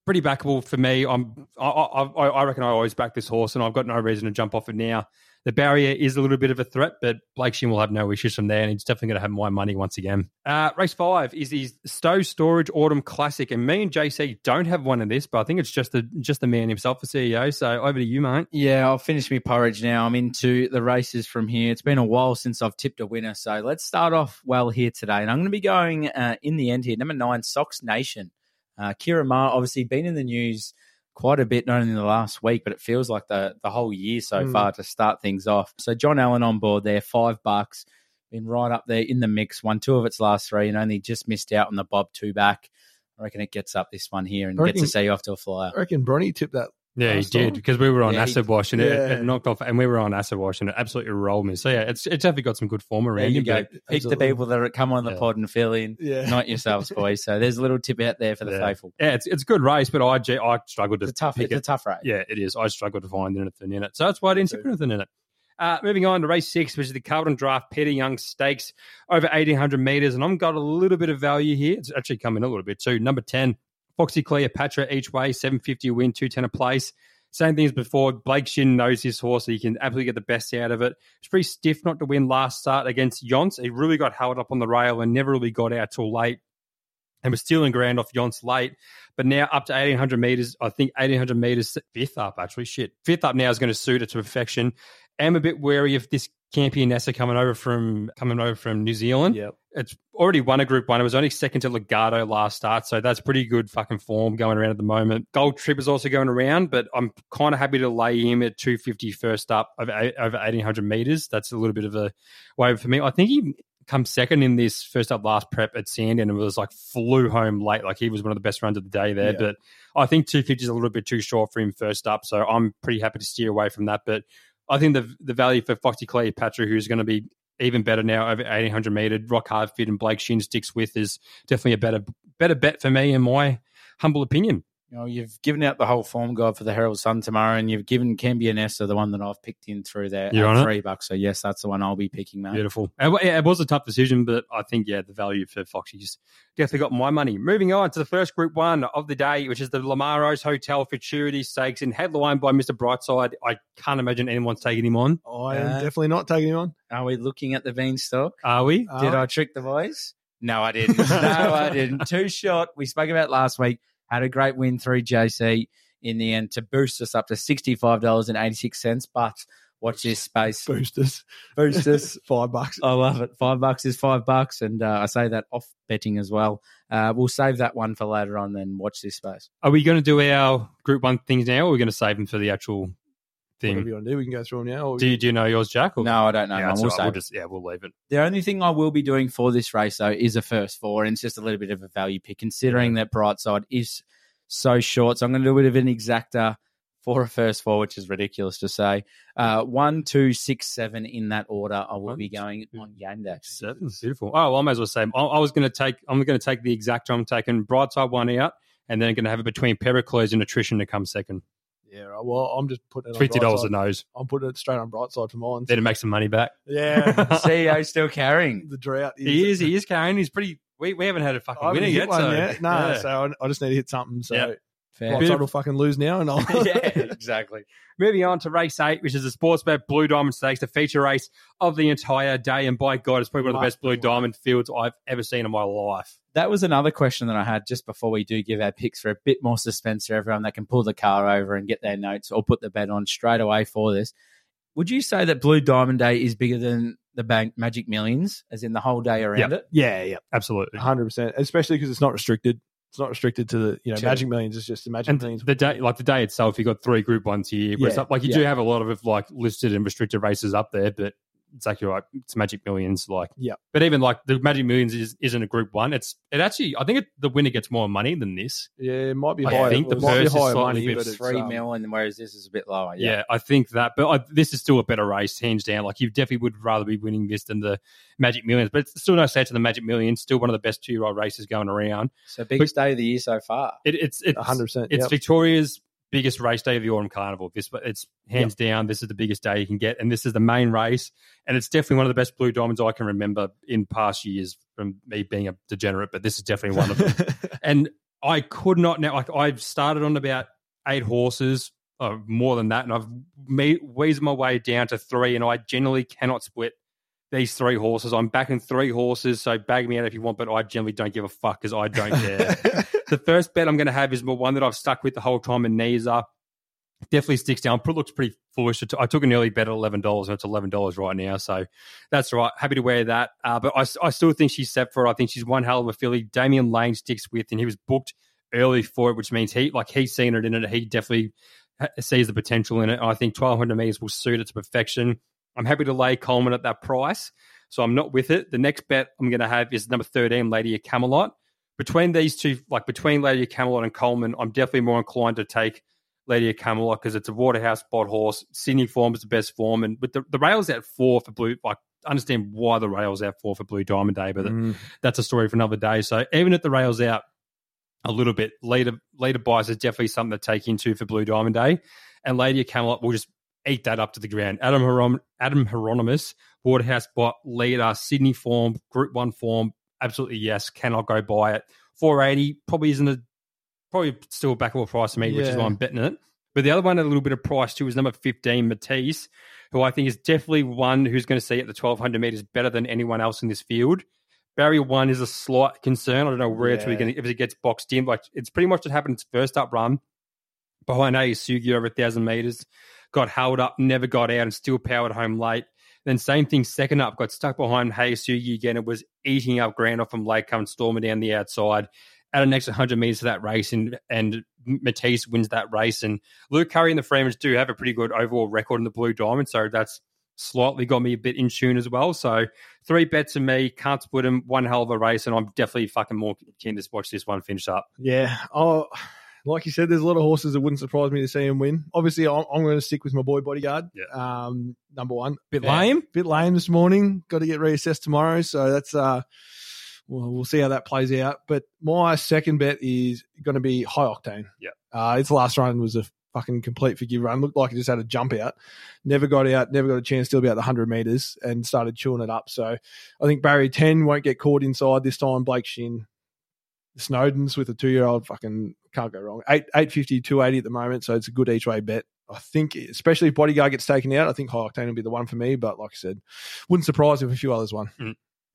pretty backable for me. I'm, I, I I reckon I always back this horse, and I've got no reason to jump off it now. The barrier is a little bit of a threat, but Blake Shin will have no issues from there, and he's definitely going to have my money once again. Uh, race five is the Stowe Storage Autumn Classic, and me and JC don't have one of this, but I think it's just the just the man himself, the CEO. So over to you, mate. Yeah, I'll finish my porridge now. I'm into the races from here. It's been a while since I've tipped a winner, so let's start off well here today. And I'm going to be going uh, in the end here. Number nine, Sox Nation. Uh, Ciaron Maher, obviously been in the news quite a bit, not only in the last week, but it feels like the the whole year so Mm. far to start things off. So John Allen on board there, five bucks, been right up there in the mix. Won two of its last three, and only just missed out on the Bob two back. I reckon it gets up this one here and I gets to reckon- see you off to a flyer. I reckon Bronny tipped that. Yeah, he did because we were on Yeah, acid wash and it, Yeah. it knocked off, and we were on acid wash and it absolutely rolled me. So yeah, it's it's definitely got some good form around you him, go. Pick the people that come on the Yeah. pod and fill in. Yeah. Not yourselves, (laughs) boys. So there's a little tip out there for the Yeah. faithful. Yeah, it's it's a good race, but I I struggled to It's a tough. pick It's a tough race. Yeah, it is. I struggled to find anything in it, so that's why I didn't tip anything in it. Uh, moving on to race six, which is the Carlton Draft Peter Young Stakes over eighteen hundred meters, and I've got a little bit of value here. It's actually coming a little bit too. Number ten, Foxy Cleopatra each way, seven fifty a win, two ten a place. Same thing as before. Blake Shin knows his horse, so he can absolutely get the best out of it. It's pretty stiff not to win last start against Yonce. He really got held up on the rail and never really got out till late and was stealing ground off Yonce late. But now up to 1800 meters, I think 1800 meters, fifth up actually, shit. Fifth up now is going to suit it to perfection. I'm a bit wary of this Campion Campionessa coming over from coming over from New Zealand. Yep. It's already won a Group One. It was only second to Legato last start, so that's pretty good fucking form going around at the moment. Gold Trip is also going around, but I'm kind of happy to lay him at 250 first up over over 1800 meters. That's a little bit of a wave for me. I think he come second in this first up last prep at Sand and it was like flew home late. Like he was one of the best runs of the day there. Yeah. But I think 250 is a little bit too short for him first up. So I'm pretty happy to steer away from that. But I think the the value for Foxy Cleopatra, who's going to be even better now over 1800 meter, Rock Hard Fit and Blake Shin sticks with is definitely a better better bet for me in my humble opinion. You know, you've given out the whole form guide for the Herald Sun tomorrow, and you've given Campionessa the one that I've picked in through there You're at on it? three bucks. So yes, that's the one I'll be picking, mate. Beautiful. It, it was a tough decision, but I think, yeah, the value for Foxy's definitely got my money. Moving on to the first group one of the day, which is the Lamaros Hotel Futurity Stakes and headlined by Mr. Brightside. I can't imagine anyone's taking him on. I am Uh, definitely not taking him on. Are we looking at the beanstalk? Are we? Did Uh, I trick the boys? No, I didn't. (laughs) no, I didn't. Two shot. We spoke about last week. Had a great win through JC in the end to boost us up to sixty-five dollars and eighty-six cents. But watch this space. boosters? Boost us. (laughs) Five bucks. I love it. Five bucks is five bucks, and uh, I say that off betting as well. Uh, we'll save that one for later on. Then watch this space. Are we going to do our group one things now, or are we going to save them for the actual Whatever thing? you want to do, we can go through them now. Or Do you, do you know yours, Jack? Or? No, I don't know. yeah, man. that's We'll all right. save we'll it. just, yeah, we'll leave it. The only thing I will be doing for this race, though, is a first four, and it's just a little bit of a value pick, considering that Brightside is so short. So I'm going to do a bit of an exacta for a first four, which is ridiculous to say. Uh, one, two, six, seven in that order. I will One, be going two, on game day. Seven, beautiful. Oh, well, I might as well say I, I was going to take. I'm going to take the exact. I'm taking Brightside one out, and then going to have it between Pericles and Attrition to come second. Yeah, well, I'm just putting it on Fifty dollars a nose. I'm putting it straight on bright side for mine. Then to make some money back. Yeah, (laughs) CEO still carrying. the drought. Is, He is. He is carrying. He's pretty. We, we haven't had a fucking I haven't winner yet. one so, yet. No, yeah. so I, I just need to hit something. So Yep. Fair. Brightside Beautiful. will fucking lose now, and I'll. (laughs) yeah, (laughs) exactly. Moving on to race eight, which is the Sportsbet Blue Diamond Stakes, the feature race of the entire day. And by God, it's probably one of the best Blue Diamond fields I've ever seen in my life. That was another question that I had just before we do give our picks for a bit more suspense for everyone that can pull the car over and get their notes or put the bet on straight away for this. Would you say that Blue Diamond Day is bigger than the Bank Magic Millions, as in the whole day around Yep. it? yeah, yeah, Absolutely. hundred percent. Especially because it's not restricted. It's not restricted to the you know Sure. Magic Millions. It's just the Magic And Millions. the day, like the day itself, you got three Group Ones here. Yeah, like you yeah. do have a lot of like listed and restricted races up there, but exactly right. It's Magic Millions, like Yeah. But even like the Magic Millions is isn't a Group One. It's it actually I think it, the winner gets more money than this. Yeah, it might be I higher. think the it might purse is higher slightly money, bit but Three um, mil, and whereas this is a bit lower. Yeah, Yeah. I think that. But I, this is still a better race, hands down. Like you definitely would rather be winning this than the Magic Millions. But it's still no slouch to the Magic Millions. Still one of the best two year old races going around. So biggest day of the year so far. It, it's it's 100%. It's yep. Victoria's biggest race day of the autumn carnival. This but it's hands down. This is the biggest day you can get, and this is the main race. And it's definitely one of the best blue diamonds I can remember in past years from me being a degenerate. But this is definitely one of them. (laughs) and I could not now. Like I've started on about eight horses, uh, more than that, and I've me- wheezed my way down to three, and I generally cannot split these three horses. I'm backing three horses, so bag me out if you want, but I generally don't give a fuck because I don't (laughs) care. the first bet I'm going to have is one that I've stuck with the whole time, and Neza definitely sticks down. It looks pretty foolish. I took an early bet at eleven dollars, and it's eleven dollars right now, so that's right. Happy to wear that, uh, but I, I still think she's set for it. I think she's one hell of a filly. Damian Lane sticks with, and he was booked early for it, which means he like he's seen it in it. He definitely sees the potential in it. I think twelve hundred meters will suit it to perfection. I'm happy to lay Coleman at that price, so I'm not with it. The next bet I'm going to have is number thirteen, Lady of Camelot. Between these two, like between Lady of Camelot and Coleman, I'm definitely more inclined to take Lady of Camelot because it's a Waterhouse Bott horse. Sydney form is the best form, and with the, the rails at four for blue, like I understand why the rails out four for Blue Diamond Day, but Mm. that's a story for another day. So even if the rails out a little bit later, later buys is definitely something to take into for Blue Diamond Day, and Lady of Camelot will just eat that up to the ground. Adam Hieron- Adam Hyeronimus, Waterhouse Bott leader, Sydney form, Group One form, absolutely yes, cannot go buy it. Four eighty probably isn't a probably still a backable price to me, which is why I'm betting it. But the other one at a little bit of price too is number 15, Matisse, who I think is definitely one who's going to see at the 1200 meters better than anyone else in this field. Barrier one is a slight concern. I don't know where it's really going to, if it gets boxed in. Like it's pretty much what happened its first up run behind Hayasugi over a thousand meters, got held up, never got out, and still powered home late. Then same thing, second up, got stuck behind Hayasugi again. It was eating up ground off from Lake, coming storming down the outside. At an extra 100 meters to that race, and, and Matisse wins that race. And Luke Currie and the Freedmans do have a pretty good overall record in the Blue Diamond, so that's slightly got me a bit in tune as well. So three bets in me, can't split them, one hell of a race, and I'm definitely fucking more keen to watch this one finish up. Yeah. Oh, like you said, there's a lot of horses that wouldn't surprise me to see him win. Obviously, I'm, I'm going to stick with my boy Bodyguard. Yeah. Um, number one. Bit Yeah. lame. Bit lame this morning. Got to get reassessed tomorrow. So that's uh, well, we'll see how that plays out. But my second bet is going to be high octane. Yeah. Uh, its last run was a fucking complete forgive run. Looked like it just had a jump out. Never got out. Never got a chance to be out the hundred meters and started chewing it up. So I think Barry ten won't get caught inside this time. Blake Shinn. The Snowdens with a two year old fucking can't go wrong. Eight eight fifty, two eighty at the moment, so it's a good each way bet. I think, especially if Bodyguard gets taken out, I think High Octane will be the one for me. But like I said, wouldn't surprise if a few others won.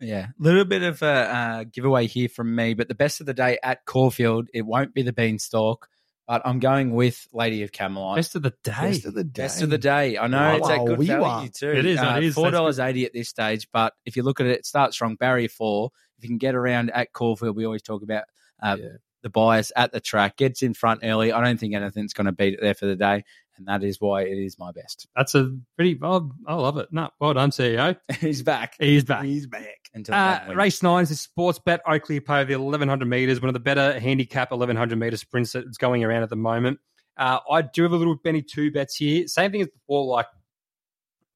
Yeah, a little bit of a uh, giveaway here from me, but the best of the day at Caulfield, it won't be the Beanstalk, but I'm going with Lady of Camelot. Best of the day. Best of the day. Best of the day. I know it's at Wow, good we value are. too. It is, Uh, it is. Four dollars eighty at this stage, but if you look at it, it starts strong. Barrier four. If you can get around at Caulfield, we always talk about uh, Yeah. the bias at the track. Gets in front early. I don't think anything's going to beat it there for the day, and that is why it is my best. That's a pretty. Oh, I love it. No, well done, CEO. (laughs) He's back. He's back. He's back. Until Uh, race nine is a sports bet Oakleigh Plate the 1100 meters, one of the better handicap 1100 meter sprints that's going around at the moment. Uh, I do have a little Benny two bets here. Same thing as before. Like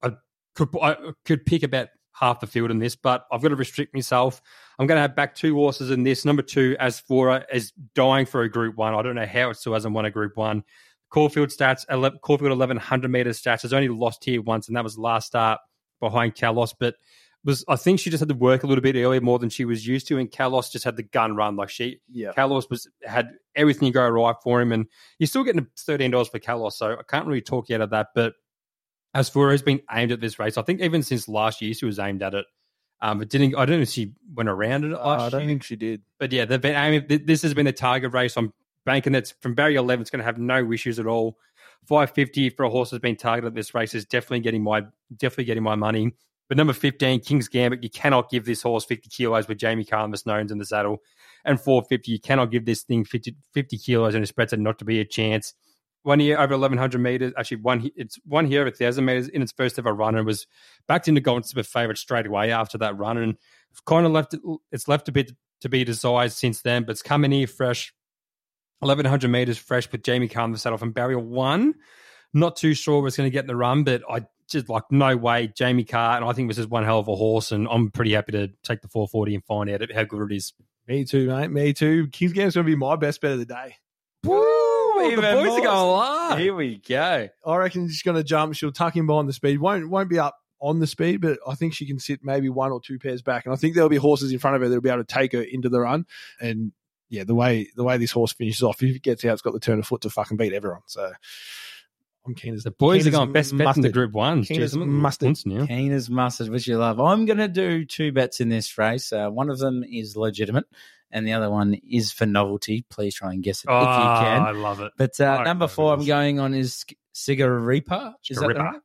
I could I could pick about half the field in this, but I've got to restrict myself. I'm going to have back two horses in this. Number two, Asfoora, uh, is dying for a Group One. I don't know how it still hasn't won a Group One. Caulfield stats, 11, Caulfield 1100 meter stats. Has only lost here once, and that was last start behind Kalos. But was I think she just had to work a little bit earlier more than she was used to, and Kalos just had the gun run. Like she, Yeah. Kalos was had everything go right for him, and you're still getting thirteen dollars for Kalos, so I can't really talk you out of that. But Asfoora has been aimed at this race, I think even since last year she was aimed at it. Um, it didn't. I don't know if she went around it Uh, I don't year, think she did. but yeah, they've been aiming. th- This has been a target race. I'm banking that's from barrier eleven. It's going to have no issues at all. Five fifty for a horse that's been targeted at this race is definitely getting my definitely getting my money. But number fifteen, King's Gambit, you cannot give this horse fifty kilos with Jamie Carl Snones in the saddle, and four fifty, you cannot give this thing 50, 50 kilos and expect it not to be a chance. One year over 1100 meters. Actually, one it's one here over 1000 meters in its first ever run and was backed into Golden Slipper favorite straight away after that run and kind of left it, it's left a bit to be desired since then, but it's coming here fresh. 1100 meters fresh with Jamie Kah on the saddle from barrier one. Not too sure what's going to get in the run, but I just like no way Jamie Kah, and I think this is one hell of a horse, and I'm pretty happy to take the 440 and find out how good it is. Me too, mate. Me too. Kings Game's going to be my best bet of the day. Woo! Even the boys more. are going live. Here we go. I reckon she's going to jump. She'll tuck in behind the speed. Won't won't be up on the speed, but I think she can sit maybe one or two pairs back. And I think there'll be horses in front of her that'll be able to take her into the run. And yeah, the way the way this horse finishes off, if it gets out, it's got the turn of foot to fucking beat everyone. So I'm keen as The boys keen are going best bet in the. Group Ones. Keen as Jeez, I'm mustard. once now. Keen as mustard, which you love. I'm going to do two bets in this race. Uh, one of them is legitimate, and the other one is for novelty. Please try and guess it Oh, if you can. I love it. But uh, number four, I'm going on is Sigaripa. Is that right?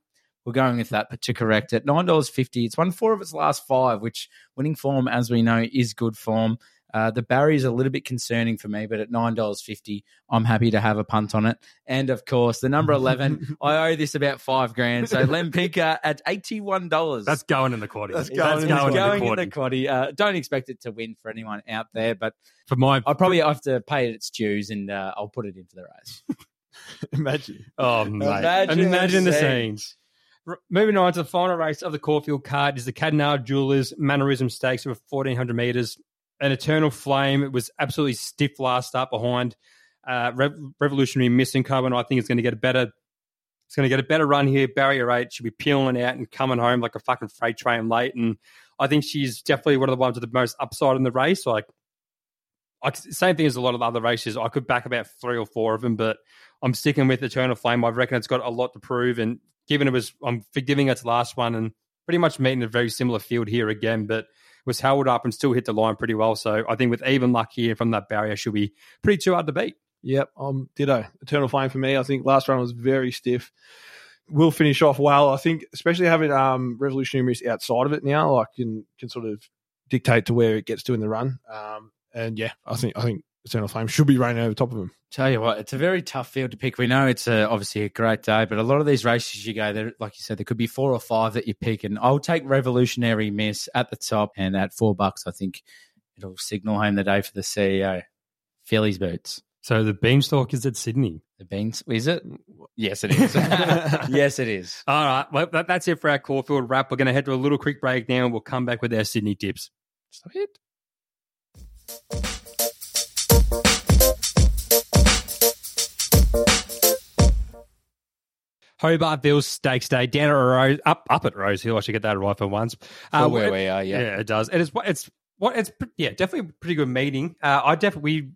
We're going with that, but to correct it, nine dollars fifty. It's won four of its last five, which winning form, as we know, is good form. Uh, the barrier is a little bit concerning for me, but at nine dollars fifty, I'm happy to have a punt on it. And of course, the number eleven, (laughs) I owe this about five grand. So Len Pinker at eighty one dollars. That's going in the quaddy. That's That's going in the going, going in in the the quaddy. quaddy. Uh, don't expect it to win for anyone out there, but For my I probably have to pay it its dues, and uh, I'll put it into the race. (laughs) Imagine. Oh, mate. Imagine Imagine, the the scenes. Moving on to the final race of the Caulfield card is the Cadnar Jewelers Mannerism Stakes over 1400 meters. An eternal flame. It was absolutely stiff last start behind uh, Rev- Revolutionary Missing Carbon. I think it's going to get a better. It's going to get a better run here. Barrier eight should be peeling out and coming home like a fucking freight train late. And I think she's definitely one of the ones with the most upside in the race. Like, I, same thing as a lot of the other races. I could back about three or four of them, but I'm sticking with Eternal Flame. I reckon it's got a lot to prove, and given it was, I'm forgiving its last one, and pretty much meeting a very similar field here again, but was held up and still hit the line pretty well. So I think with even luck here from that barrier, she'll be pretty too hard to beat. Yep, um, ditto. Eternal Flame for me. I think last run was very stiff. Will finish off well. I think, especially having um, Revolutionary Miss outside of it now, like can can sort of dictate to where it gets to in the run. Um, and yeah, I think I think Eternal Flame should be running over top of them. Tell you what, it's a very tough field to pick. We know it's a, obviously a great day, but a lot of these races you go there, like you said, there could be four or five that you pick, and I'll take Revolutionary Miss at the top, and at four bucks, I think it'll signal home the day for the CEO. Phillies boots. So the Beanstalk is at Sydney. The beans, is it? Yes, it is. (laughs) (laughs) yes, it is. All right, well, that, that's it for our Caulfield wrap. We're going to head to a little quick break now, and we'll come back with our Sydney tips. Sweet. Hobartville Stakes Day down at Rose, up up at Rose Hill. I should get that right for once. For Uh, where it- we are, yeah. yeah, it does. It is. It's what it's yeah, definitely a pretty good meeting. Uh, I definitely.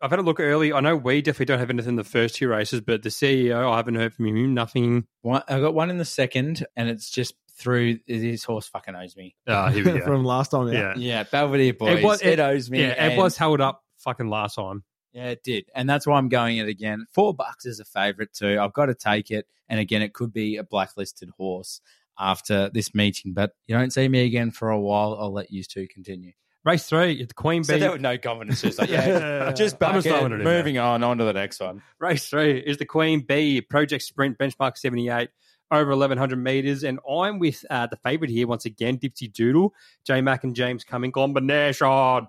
I've had a look early. I know we definitely don't have anything in the first two races, but the CEO, I haven't heard from him. Nothing. One, I got one in the second, and it's just through his horse fucking owes me. Oh, here we (laughs) go. From last time, yeah. yeah, Yeah, Belvedere boys. It, was- it- owes me. yeah. It was held up fucking last time. Yeah, it did. And that's why I'm going it again. Four bucks is a favorite too. I've got to take it. And again, it could be a blacklisted horse after this meeting, but you don't see me again for a while. I'll let you two continue. Race three, the Queen So Bee. there was no confidence. Just (laughs) like, yeah, (laughs) just back just it. throwing it in. Moving on, on to the next one. Race three is the Queen Bee Project Sprint Benchmark 78 over 1100 meters. And I'm with uh, the favorite here once again, Dipsy Doodle, J Mac and James Cummings combination.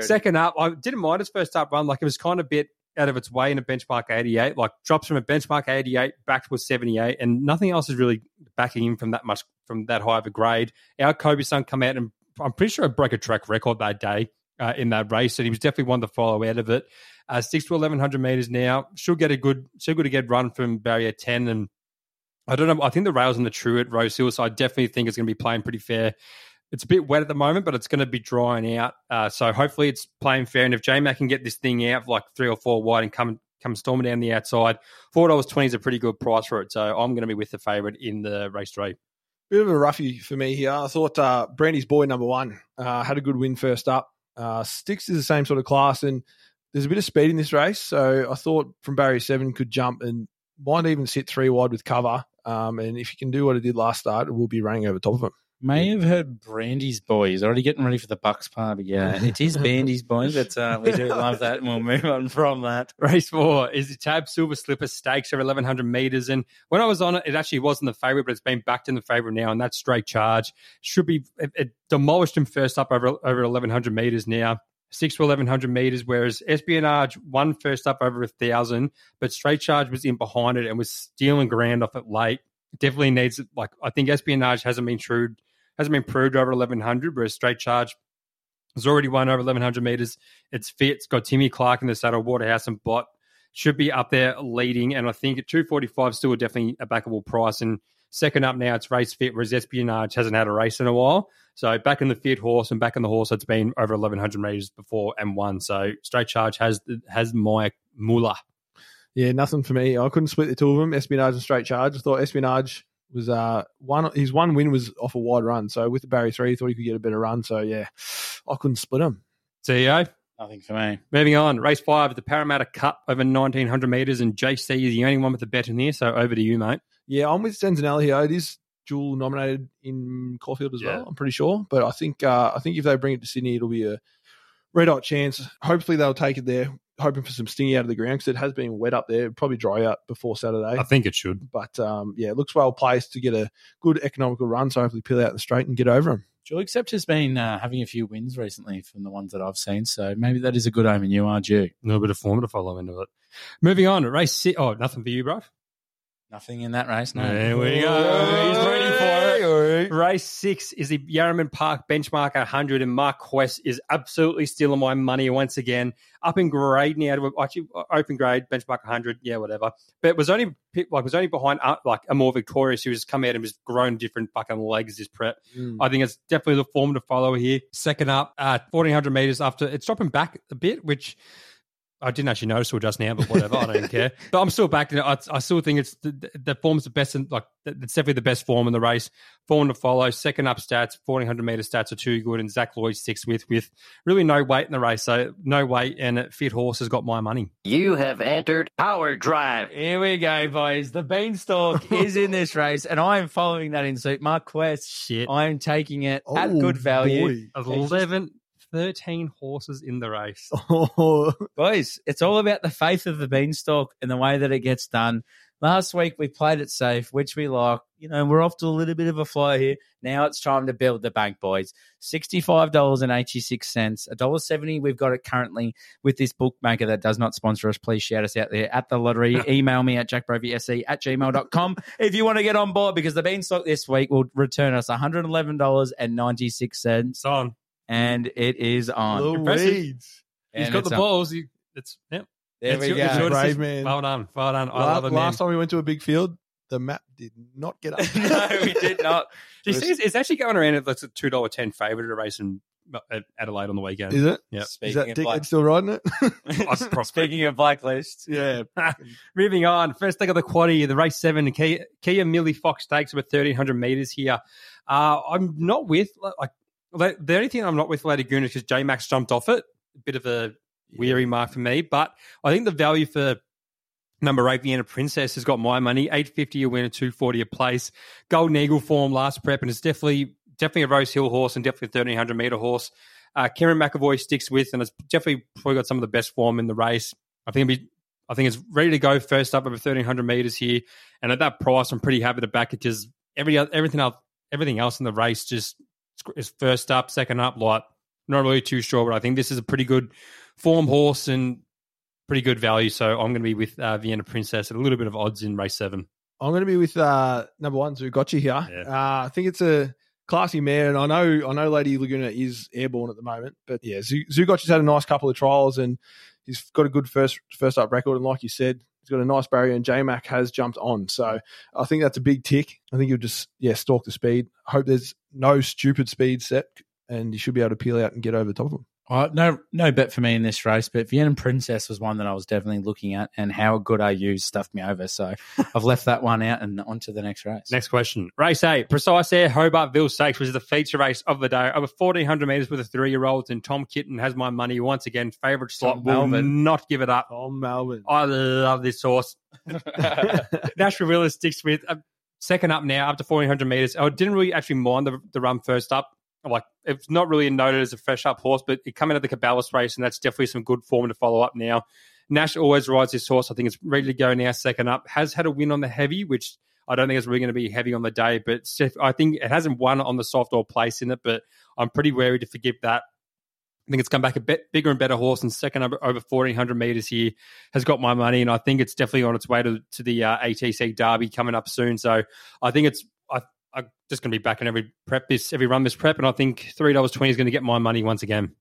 (laughs) Second up, I didn't mind his first up run. Like it was kind of bit out of its way in a benchmark 88, like drops from a benchmark 88 back to a 78, and nothing else is really backing him from that much from that high of a grade. Our Kobe son come out and I'm pretty sure it broke a track record that day uh, in that race, and he was definitely one to follow out of it. Uh, six to 1100 meters now. Should get a good, should get a good run from barrier 10. And I don't know, I think the rails on the true at Rose Hill, so I definitely think it's going to be playing pretty fair. It's a bit wet at the moment, but it's going to be drying out. Uh, so hopefully it's playing fair. And if J Mac can get this thing out like three or four wide and come come storming down the outside, four dollars twenty is a pretty good price for it. So I'm going to be with the favourite in the race three. Bit of a roughie for me here. I thought uh, Brandy's boy number one uh, had a good win first up. Uh, Sticks is the same sort of class, and there's a bit of speed in this race. So I thought from barrier seven could jump and might even sit three wide with cover. Um, and if he can do what he did last start, we'll be running over top of him. May have heard Brandy's boys already getting ready for the Bucks party. Yeah, it is Brandy's boys, but uh, we do (laughs) love that, and we'll move on from that. Race four is the Tab Silver Slipper Stakes over 1100 meters. And when I was on it, it actually wasn't the favorite, but it's been backed in the favorite now. And that straight charge. Should be, it, it demolished him first up over, over 1100 meters now. Six to 1100 meters, whereas Espionage won first up over a thousand, but Straight Charge was in behind it and was stealing ground off it late. Definitely needs, like, I think Espionage hasn't been true, hasn't been proved over 1100, whereas Straight Charge has already won over 1100 meters. It's fit. It's got Timmy Clark in the saddle, Waterhouse and Bott should be up there leading. And I think at 245 still definitely a backable price. And second up now, it's race fit, whereas Espionage hasn't had a race in a while. So back in the fit horse and back in the horse that's been over 1100 meters before and won. So straight charge has has my mullah. Yeah, nothing for me. I couldn't split the two of them, Espionage and Straight Charge. I thought Espionage was uh one his one win was off a wide run. So with the Barry three, he thought he could get a better run. So yeah, I couldn't split them. CEO. Nothing for me. Moving on, race five, the Parramatta Cup over 1900 metres, and JC is the only one with a bet in here. So over to you, mate. Yeah, I'm with Senzanelli here. It is dual nominated in Caulfield as Yeah. well. I'm pretty sure, but I think uh, I think if they bring it to Sydney, it'll be a red hot chance. Hopefully, they'll take it there. Hoping for some stingy out of the ground because it has been wet up there. It'll probably dry out before Saturday. I think it should. But um, yeah, it looks well placed to get a good economical run. So hopefully, peel out the straight and get over them. Joy Accept has been uh, having a few wins recently from the ones that I've seen, so maybe that is a good omen. You are due. A little bit of form to follow into it. Moving on, race six. Oh, nothing for you, bro. Nothing in that race, no. There we go. He's ready for it. Race six is the Yarraman Park benchmark 100, and Mark Quest is absolutely stealing my money once again. Up in grade now, to actually open grade benchmark 100, yeah, whatever. But was only like was only behind uh, like a more victorious who has come out and just grown different fucking legs this prep. I think it's definitely the form to follow here. Second up, uh, 1400 meters after it's dropping back a bit, which I didn't actually notice till just now, but whatever, I don't care. (laughs) But I'm still back. I, I still think it's the, the form's the best, in, like it's definitely the best form in the race. Form to follow. Second up stats, 1400 meter stats are too good, and Zac Lloyd sticks with with really no weight in the race, so no weight and fit horse has got my money. You have entered Power Drive. Here we go, boys. The beanstalk is in this race, and I am following that in suit. Mark Quest, Shit, I am taking it at Oh, good value. boy. 11, 13 horses in the race. (laughs) Oh, Boys, it's all about the faith of the beanstalk and the way that it gets done. Last week we played it safe, which we like. You know, we're off to a little bit of a fly here. Now it's time to build the bank, boys. Sixty-five dollars and eighty-six cents, a dollar seventy. We've got it currently with this bookmaker that does not sponsor us. Please shout us out there at the lottery. (laughs) Email me at jackbrovyse at gmail.com if you want to get on board because the beanstalk this week will return us $111.96 It's on. And it is on. Impressive. Louise. He's And got it's the on. balls. He, it's yeah. There It's we your- go. your Brave decision. man. Well done. Well done. I La- love it, man. last time we went to a big field, the map did not get (laughs) up. no, we did not. Do you see it's, it's actually going around at a two dollar ten favourite to race in at Adelaide on the weekend. Is it? Yeah. Is Speaking that of dickhead black, still riding it? (laughs) speaking of blacklists, yeah. (laughs) Moving on, first leg of the quaddy, the race seven, Kia, Kia Millie Fox Stakes with thirteen hundred meters here. Uh, I'm not with like the only thing I'm not with Lady Goon is because J Max jumped off it. A bit of a weary mark for me, but I think the value for number eight Vienna Princess has got my money. Eight fifty a win, two forty a place. Golden Eagle form last prep, and it's definitely definitely a Rose Hill horse and definitely a thirteen hundred meter horse. Uh, Kerrin McEvoy sticks with, and it's definitely probably got some of the best form in the race. I think it'd be I think it's ready to go first up over 1300 meters here. And at that price, I'm pretty happy to back it because every, everything else, everything else in the race just is first up, second up, like not really too sure, but I think this is a pretty good form horse and pretty good value. So I'm going to be with uh, Vienna Princess at a little bit of odds in race seven. I'm going to be with uh, number one, Zougotcha here. Yeah. Uh, I think it's a classy mare, and I know I know Lady Laguna is airborne at the moment, but yeah, Zougotcha's had a nice couple of trials, and he's got a good first first up record, and like you said, he's got a nice barrier, and J Mac has jumped on, so I think that's a big tick. I think he'll just yeah stalk the speed. Hope there's no stupid speed set, and he should be able to peel out and get over the top of him. Uh, no, no bet for me in this race, but Vienna Princess was one that I was definitely looking at, and how good I use stuffed me over. So (laughs) I've left that one out and on to the next race. Next question. Race eight, Precise Air Hobartville Stakes, which is the feature race of the day. Over 1400 metres with a three year old, and Tom Kitten has my money once again. Favourite slot, Tom will Melbourne. not give it up. Oh, Melbourne. I love this horse. (laughs) (laughs) Nash Rawiller sticks with. Uh, Second up now, up to 1400 meters. I didn't really actually mind the, the run first up. Like, it's not really noted as a fresh up horse, but it coming out of the Caballos race, and that's definitely some good form to follow up now. Nash always rides his horse. I think it's ready to go now, second up. Has had a win on the heavy, which I don't think it's really going to be heavy on the day, but I think it hasn't won on the soft or place in it, but I'm pretty wary to forgive that. I think it's come back a bit bigger and better horse and second over, over 1400 meters here has got my money. And I think it's definitely on its way to, to the uh, ATC Derby coming up soon. So I think it's, I, I'm just going to be back in every prep this, every run this prep. And I think $3.20 is going to get my money once again.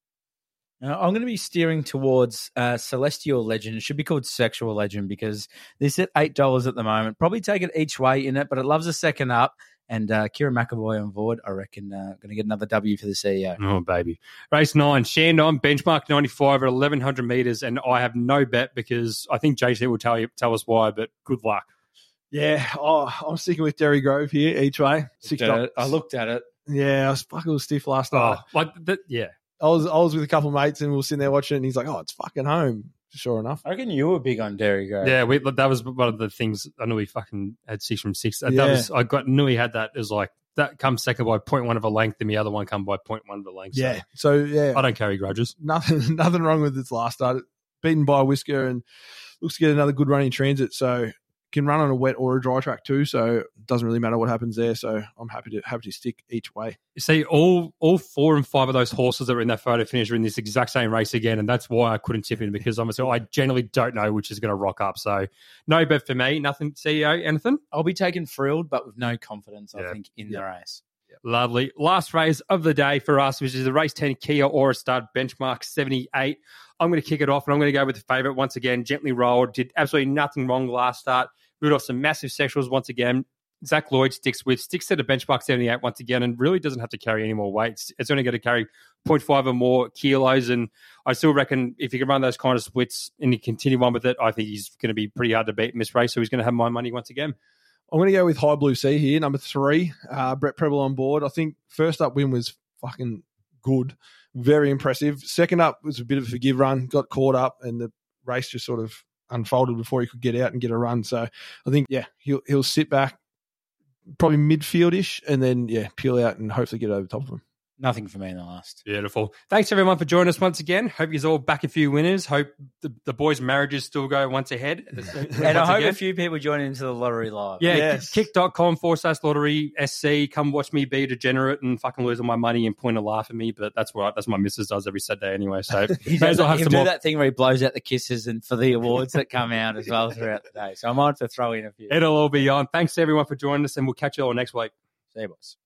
I'm going to be steering towards uh, Celestial Legend. It should be called Sexual Legend because this at eight dollars at the moment. Probably take it each way in it, but it loves a second up. And uh, Kerrin McEvoy on board, I reckon, uh, going to get another W for the CEO. Oh, baby. Race nine, Shandon, benchmark 95 at 1100 meters. And I have no bet because I think JC will tell you tell us why, but good luck. Yeah, oh, I'm sticking with Derry Grove here each way. Six dollars. I looked at it. Yeah, I was fucking stiff last Oh, night. like that, yeah. I was I was with a couple of mates and we were sitting there watching it and he's like, Oh, it's fucking home. Sure enough. I reckon you were big on Derry Grove. Yeah, we, that was one of the things I knew he fucking had six from six. That Yeah. was I got knew he had that as like that comes second by 0.1 of a length, and the other one come by 0.1 of a length. So Yeah. So yeah, I don't carry grudges. nothing (laughs) nothing wrong with its last start. Beaten by a whisker and looks to get another good running transit. So can run on a wet or a dry track too. So it doesn't really matter what happens there. So I'm happy to happy to stick each way. You see, all all four and five of those horses that were in that photo finish are in this exact same race again, and that's why I couldn't tip in because I'm so I generally don't know which is going to rock up. So no bet for me. Nothing. CEO, anything? I'll be taking Frilled, but with no confidence, I think, in the race. Lovely. Last race of the day for us, which is the race 10 Kia Ora Stud benchmark 78. I'm going to kick it off and I'm going to go with the favorite once again. Gently rolled. Did absolutely nothing wrong last start. Off some massive sexuals once again. Zac Lloyd sticks with, sticks to the benchmark 78 once again and really doesn't have to carry any more weights. It's only going to carry 0.5 or more kilos. And I still reckon if you can run those kind of splits and you continue on with it, I think he's going to be pretty hard to beat in this race. So he's going to have my money once again. I'm going to go with High Blue Sea here, number three. Uh, Brett Prebble on board. I think first up win was fucking good, very impressive. Second up was a bit of a forgive run, got caught up, and the race just sort of unfolded before he could get out and get a run. So I think yeah, he'll he'll sit back, probably midfieldish, and then yeah, peel out and hopefully get over top of him. Nothing for me in the last. Beautiful. Thanks everyone for joining us once again. Hope you're all back a few winners. Hope the, the boys' marriages still go once ahead. (laughs) Uh, and I hope a few people join into the lottery live. Yeah, Yes. kick.com forward slash lottery SC. Come watch me be degenerate and fucking lose all my money and point a laugh at me. But that's what that's what my missus does every Saturday anyway. So He (laughs) may as does well have he'll some do more. that thing where he blows out the kisses and for the awards that come out as well throughout the day. So I might have to throw in a few. It'll all be on. Thanks everyone for joining us, and we'll catch you all next week. See you, boys.